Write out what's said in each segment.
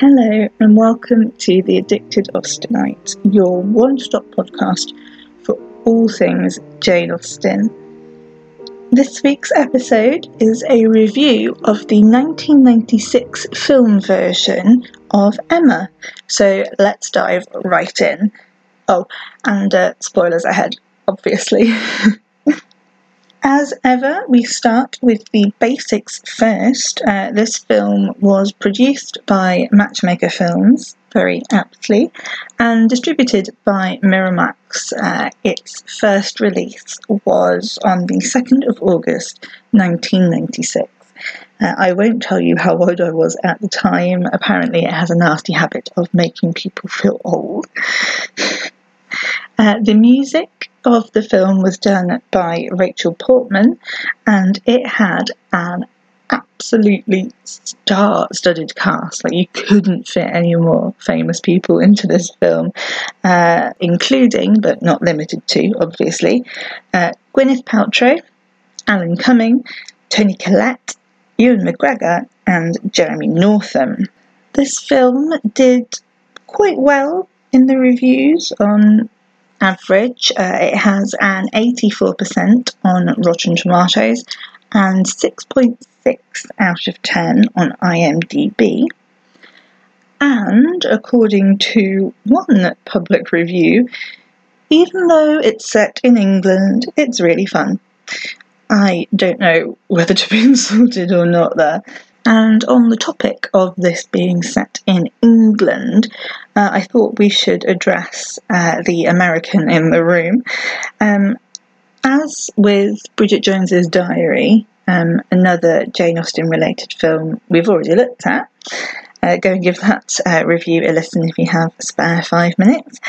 Hello, and welcome to The Addicted Austenite, your one stop podcast for all things Jane Austen. This week's episode is a review of the 1996 film version of Emma. So let's dive right in. Oh, and uh, spoilers ahead, obviously. As ever, we start with the basics first. Uh, this film was produced by Matchmaker Films, very aptly, and distributed by Miramax. Uh, its first release was on the 2nd of August 1996. Uh, I won't tell you how old I was at the time. Apparently, it has a nasty habit of making people feel old. Uh, the music of the film was done by Rachel Portman, and it had an absolutely star-studded cast. Like you couldn't fit any more famous people into this film, uh, including but not limited to, obviously, uh, Gwyneth Paltrow, Alan Cumming, Toni Collette, Ewan McGregor, and Jeremy Northam. This film did quite well in the reviews on average. Uh, it has an 84% on Rotten Tomatoes and 6.6 out of 10 on IMDb. And according to one public review, even though it's set in England, it's really fun. I don't know whether to be insulted or not there. And on the topic of this being set in England, uh, I thought we should address uh, the American in the room. Um, as with Bridget Jones's Diary, um, another Jane Austen related film we've already looked at, uh, go and give that uh, review a listen if you have spare five minutes.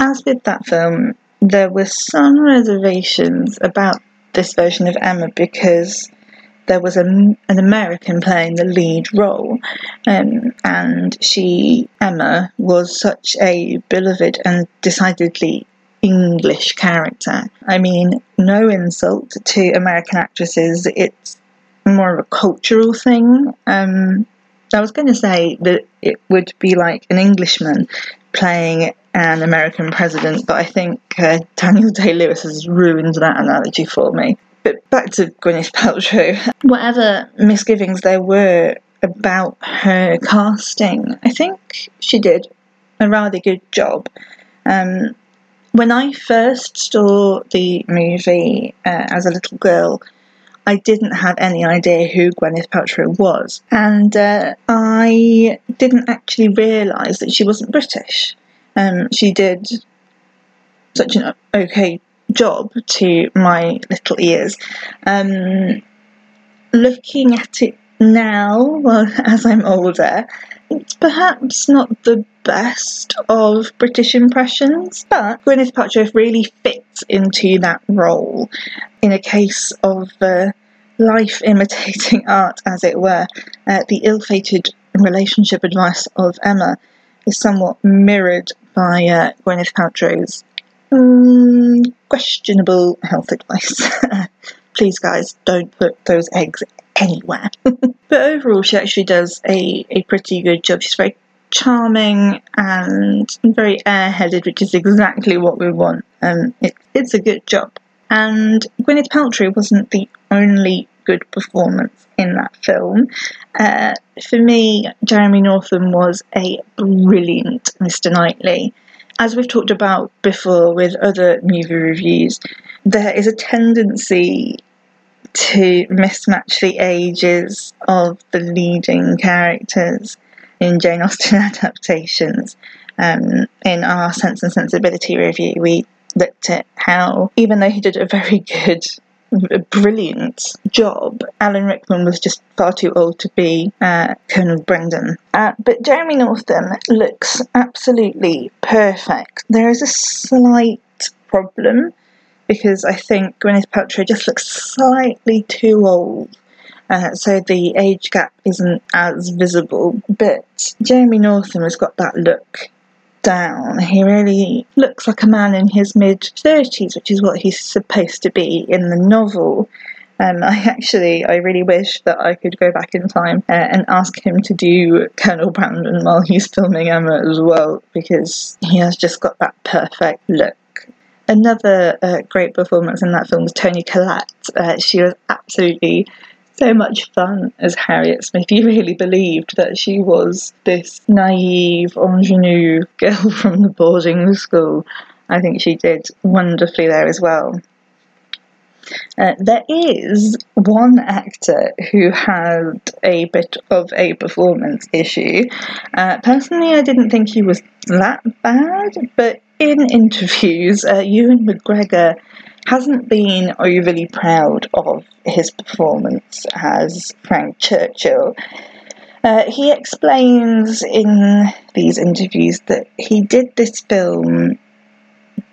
As with that film, there were some reservations about this version of Emma because there was a, an American playing the lead role, um, and she, Emma, was such a beloved and decidedly English character. I mean, no insult to American actresses, it's more of a cultural thing. Um, I was going to say that it would be like an Englishman playing an American president, but I think uh, Daniel Day Lewis has ruined that analogy for me. But back to Gwyneth Paltrow. Whatever misgivings there were about her casting, I think she did a rather good job. Um, when I first saw the movie uh, as a little girl, I didn't have any idea who Gwyneth Paltrow was, and uh, I didn't actually realise that she wasn't British. Um, she did such an okay job to my little ears. Um, looking at it now, well, as I'm older, it's perhaps not the best of British impressions, but Gwyneth Paltrow really fits into that role in a case of uh, life imitating art, as it were. Uh, the ill fated relationship advice of Emma is somewhat mirrored by uh, Gwyneth Paltrow's Mm, questionable health advice. Please, guys, don't put those eggs anywhere. but overall, she actually does a, a pretty good job. She's very charming and very airheaded, which is exactly what we want. Um, it, it's a good job. And Gwyneth Paltrow wasn't the only good performance in that film. Uh, for me, Jeremy Northam was a brilliant Mr. Knightley as we've talked about before with other movie reviews, there is a tendency to mismatch the ages of the leading characters in Jane Austen adaptations. Um, in our Sense and Sensibility review, we looked at how, even though he did a very good a brilliant job. Alan Rickman was just far too old to be uh, Colonel Brandon. Uh, but Jeremy Northam looks absolutely perfect. There is a slight problem because I think Gwyneth Paltrow just looks slightly too old. Uh, so the age gap isn't as visible, but Jeremy Northam has got that look down. He really looks like a man in his mid 30s, which is what he's supposed to be in the novel. Um, I actually, I really wish that I could go back in time uh, and ask him to do Colonel Brandon while he's filming Emma as well, because he has just got that perfect look. Another uh, great performance in that film was Toni Collette. Uh, she was absolutely so much fun as Harriet Smith. You really believed that she was this naive, ingenue girl from the boarding school. I think she did wonderfully there as well. Uh, there is one actor who had a bit of a performance issue. Uh, personally, I didn't think he was that bad, but in interviews, uh, Ewan McGregor hasn't been overly proud of his performance as Frank Churchill. Uh, he explains in these interviews that he did this film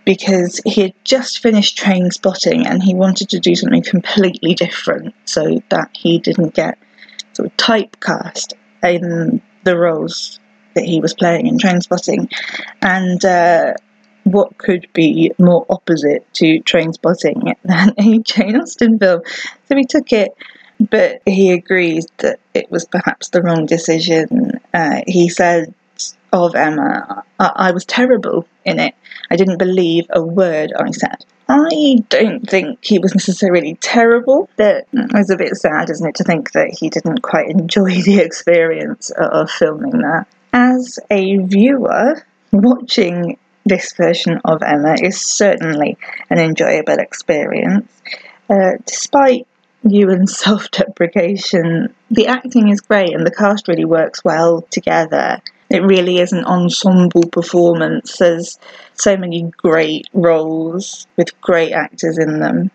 because he had just finished Trainspotting and he wanted to do something completely different so that he didn't get sort of typecast in the roles that he was playing in Trainspotting. And uh, what could be more opposite to Trainspotting than a Jane Austen film? So he took it, but he agrees that it was perhaps the wrong decision. Uh, he said of Emma, I-, I was terrible in it. I didn't believe a word I said. I don't think he was necessarily terrible, but it was a bit sad, isn't it, to think that he didn't quite enjoy the experience of filming that. As a viewer, watching this version of Emma is certainly an enjoyable experience. Uh, despite Ewan's self deprecation, the acting is great and the cast really works well together. It really is an ensemble performance. There's so many great roles with great actors in them.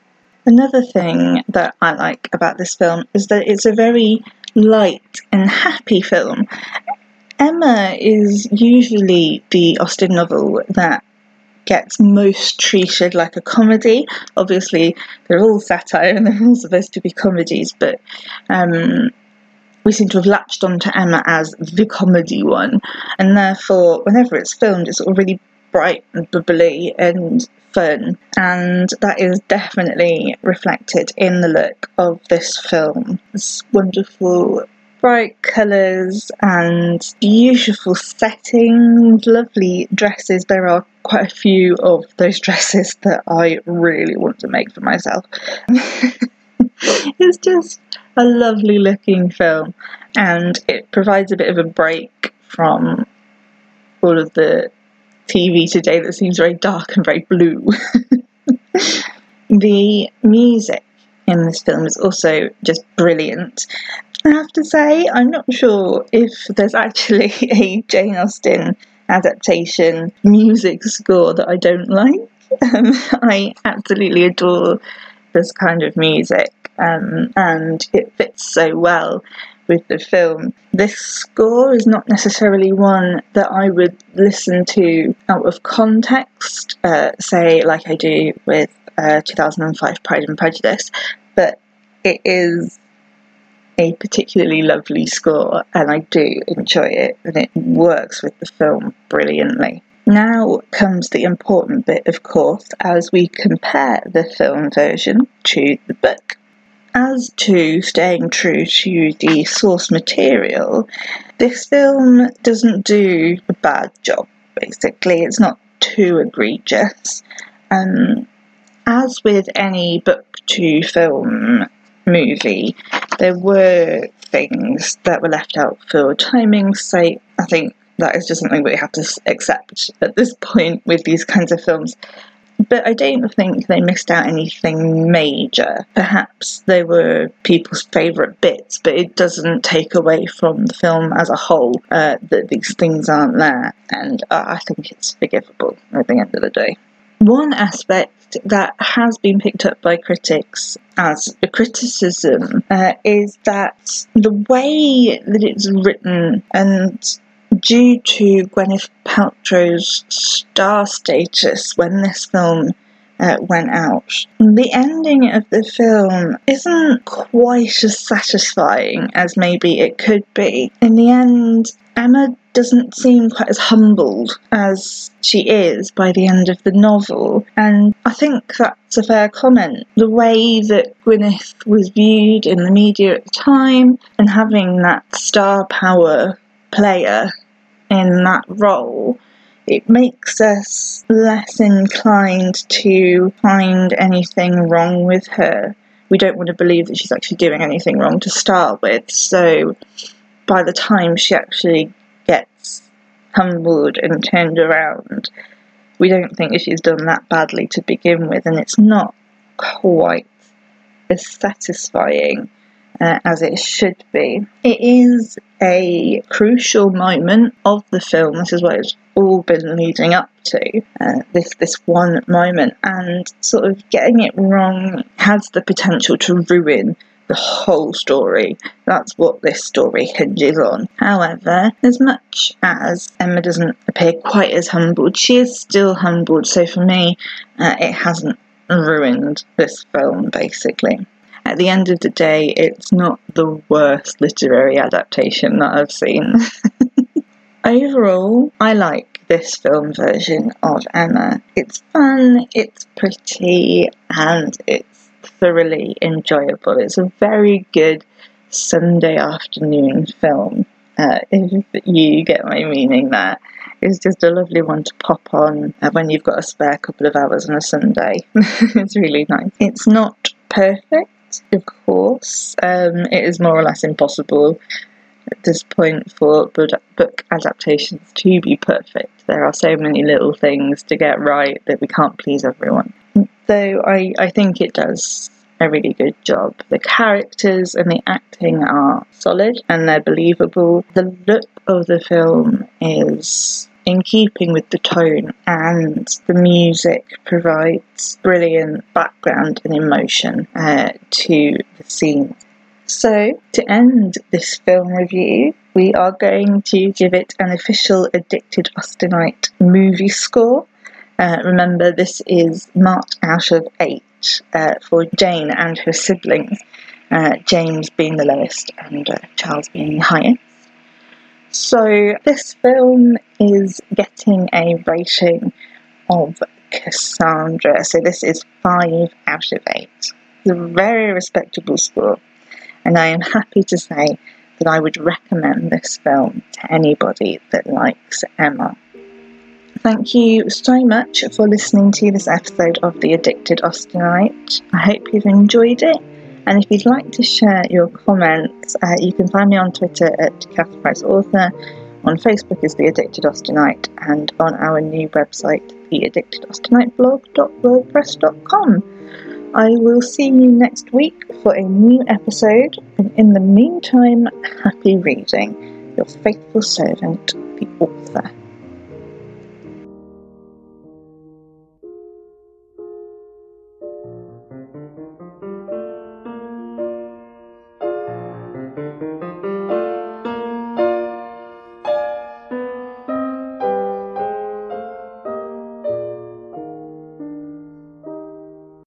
Another thing that I like about this film is that it's a very light and happy film. Emma is usually the Austen novel that gets most treated like a comedy. Obviously, they're all satire and they're all supposed to be comedies, but um, we seem to have latched onto Emma as the comedy one, and therefore, whenever it's filmed, it's all really bright and bubbly and fun, and that is definitely reflected in the look of this film. This wonderful bright colours and beautiful settings, lovely dresses. There are quite a few of those dresses that I really want to make for myself. it's just a lovely looking film and it provides a bit of a break from all of the TV today that seems very dark and very blue. the music in this film is also just brilliant. I have to say, I'm not sure if there's actually a Jane Austen adaptation music score that I don't like. Um, I absolutely adore this kind of music, um, and it fits so well with the film. This score is not necessarily one that I would listen to out of context, uh, say, like I do with uh, 2005 Pride and Prejudice, but it is a particularly lovely score, and I do enjoy it, and it works with the film brilliantly. Now comes the important bit, of course, as we compare the film version to the book. As to staying true to the source material, this film doesn't do a bad job, basically. It's not too egregious. Um, as with any book to film movie, there were things that were left out for timing's sake. I think that is just something we have to accept at this point with these kinds of films. But I don't think they missed out anything major. Perhaps they were people's favourite bits, but it doesn't take away from the film as a whole uh, that these things aren't there. And uh, I think it's forgivable at the end of the day. One aspect that has been picked up by critics as a criticism uh, is that the way that it's written and due to Gwyneth Paltrow's star status when this film uh, went out. The ending of the film isn't quite as satisfying as maybe it could be. In the end, Emma doesn't seem quite as humbled as she is by the end of the novel, and I think that's a fair comment. The way that Gwyneth was viewed in the media at the time, and having that star power player in that role, it makes us less inclined to find anything wrong with her. We don't want to believe that she's actually doing anything wrong to start with, so by the time she actually humbled and turned around, we don't think that she's done that badly to begin with, and it's not quite as satisfying uh, as it should be. It is a crucial moment of the film. This is what it's all been leading up to. Uh, this this one moment, and sort of getting it wrong has the potential to ruin the whole story. That's what this story hinges on. However, as much as Emma doesn't appear quite as humbled, she is still humbled. So for me, uh, it hasn't ruined this film basically. At the end of the day, it's not the worst literary adaptation that I've seen. Overall, I like this film version of Emma. It's fun, it's pretty, and it's thoroughly enjoyable. It's a very good Sunday afternoon film, uh, if you get my meaning there. It's just a lovely one to pop on uh, when you've got a spare couple of hours on a Sunday. it's really nice. It's not perfect, of course. Um, it is more or less impossible at this point for book adaptations to be perfect. There are so many little things to get right that we can't please everyone. Though I, I think it does a really good job. The characters and the acting are solid and they're believable. The look of the film is in keeping with the tone, and the music provides brilliant background and emotion uh, to the scene. So, to end this film review, we are going to give it an official Addicted Austenite movie score. Uh, remember, this is marked out of 8 uh, for Jane and her siblings, uh, James being the lowest and uh, Charles being the highest. So, this film is getting a rating of Cassandra. So, this is 5 out of 8. It's a very respectable score, and I am happy to say that I would recommend this film to anybody that likes Emma. Thank you so much for listening to this episode of The Addicted Austenite. I hope you've enjoyed it. And if you'd like to share your comments, uh, you can find me on Twitter at Kath Price Author, on Facebook as The Addicted Austenite, and on our new website, theaddictedausteniteblog.wordpress.com. I will see you next week for a new episode, and in the meantime, happy reading. Your faithful servant, the author.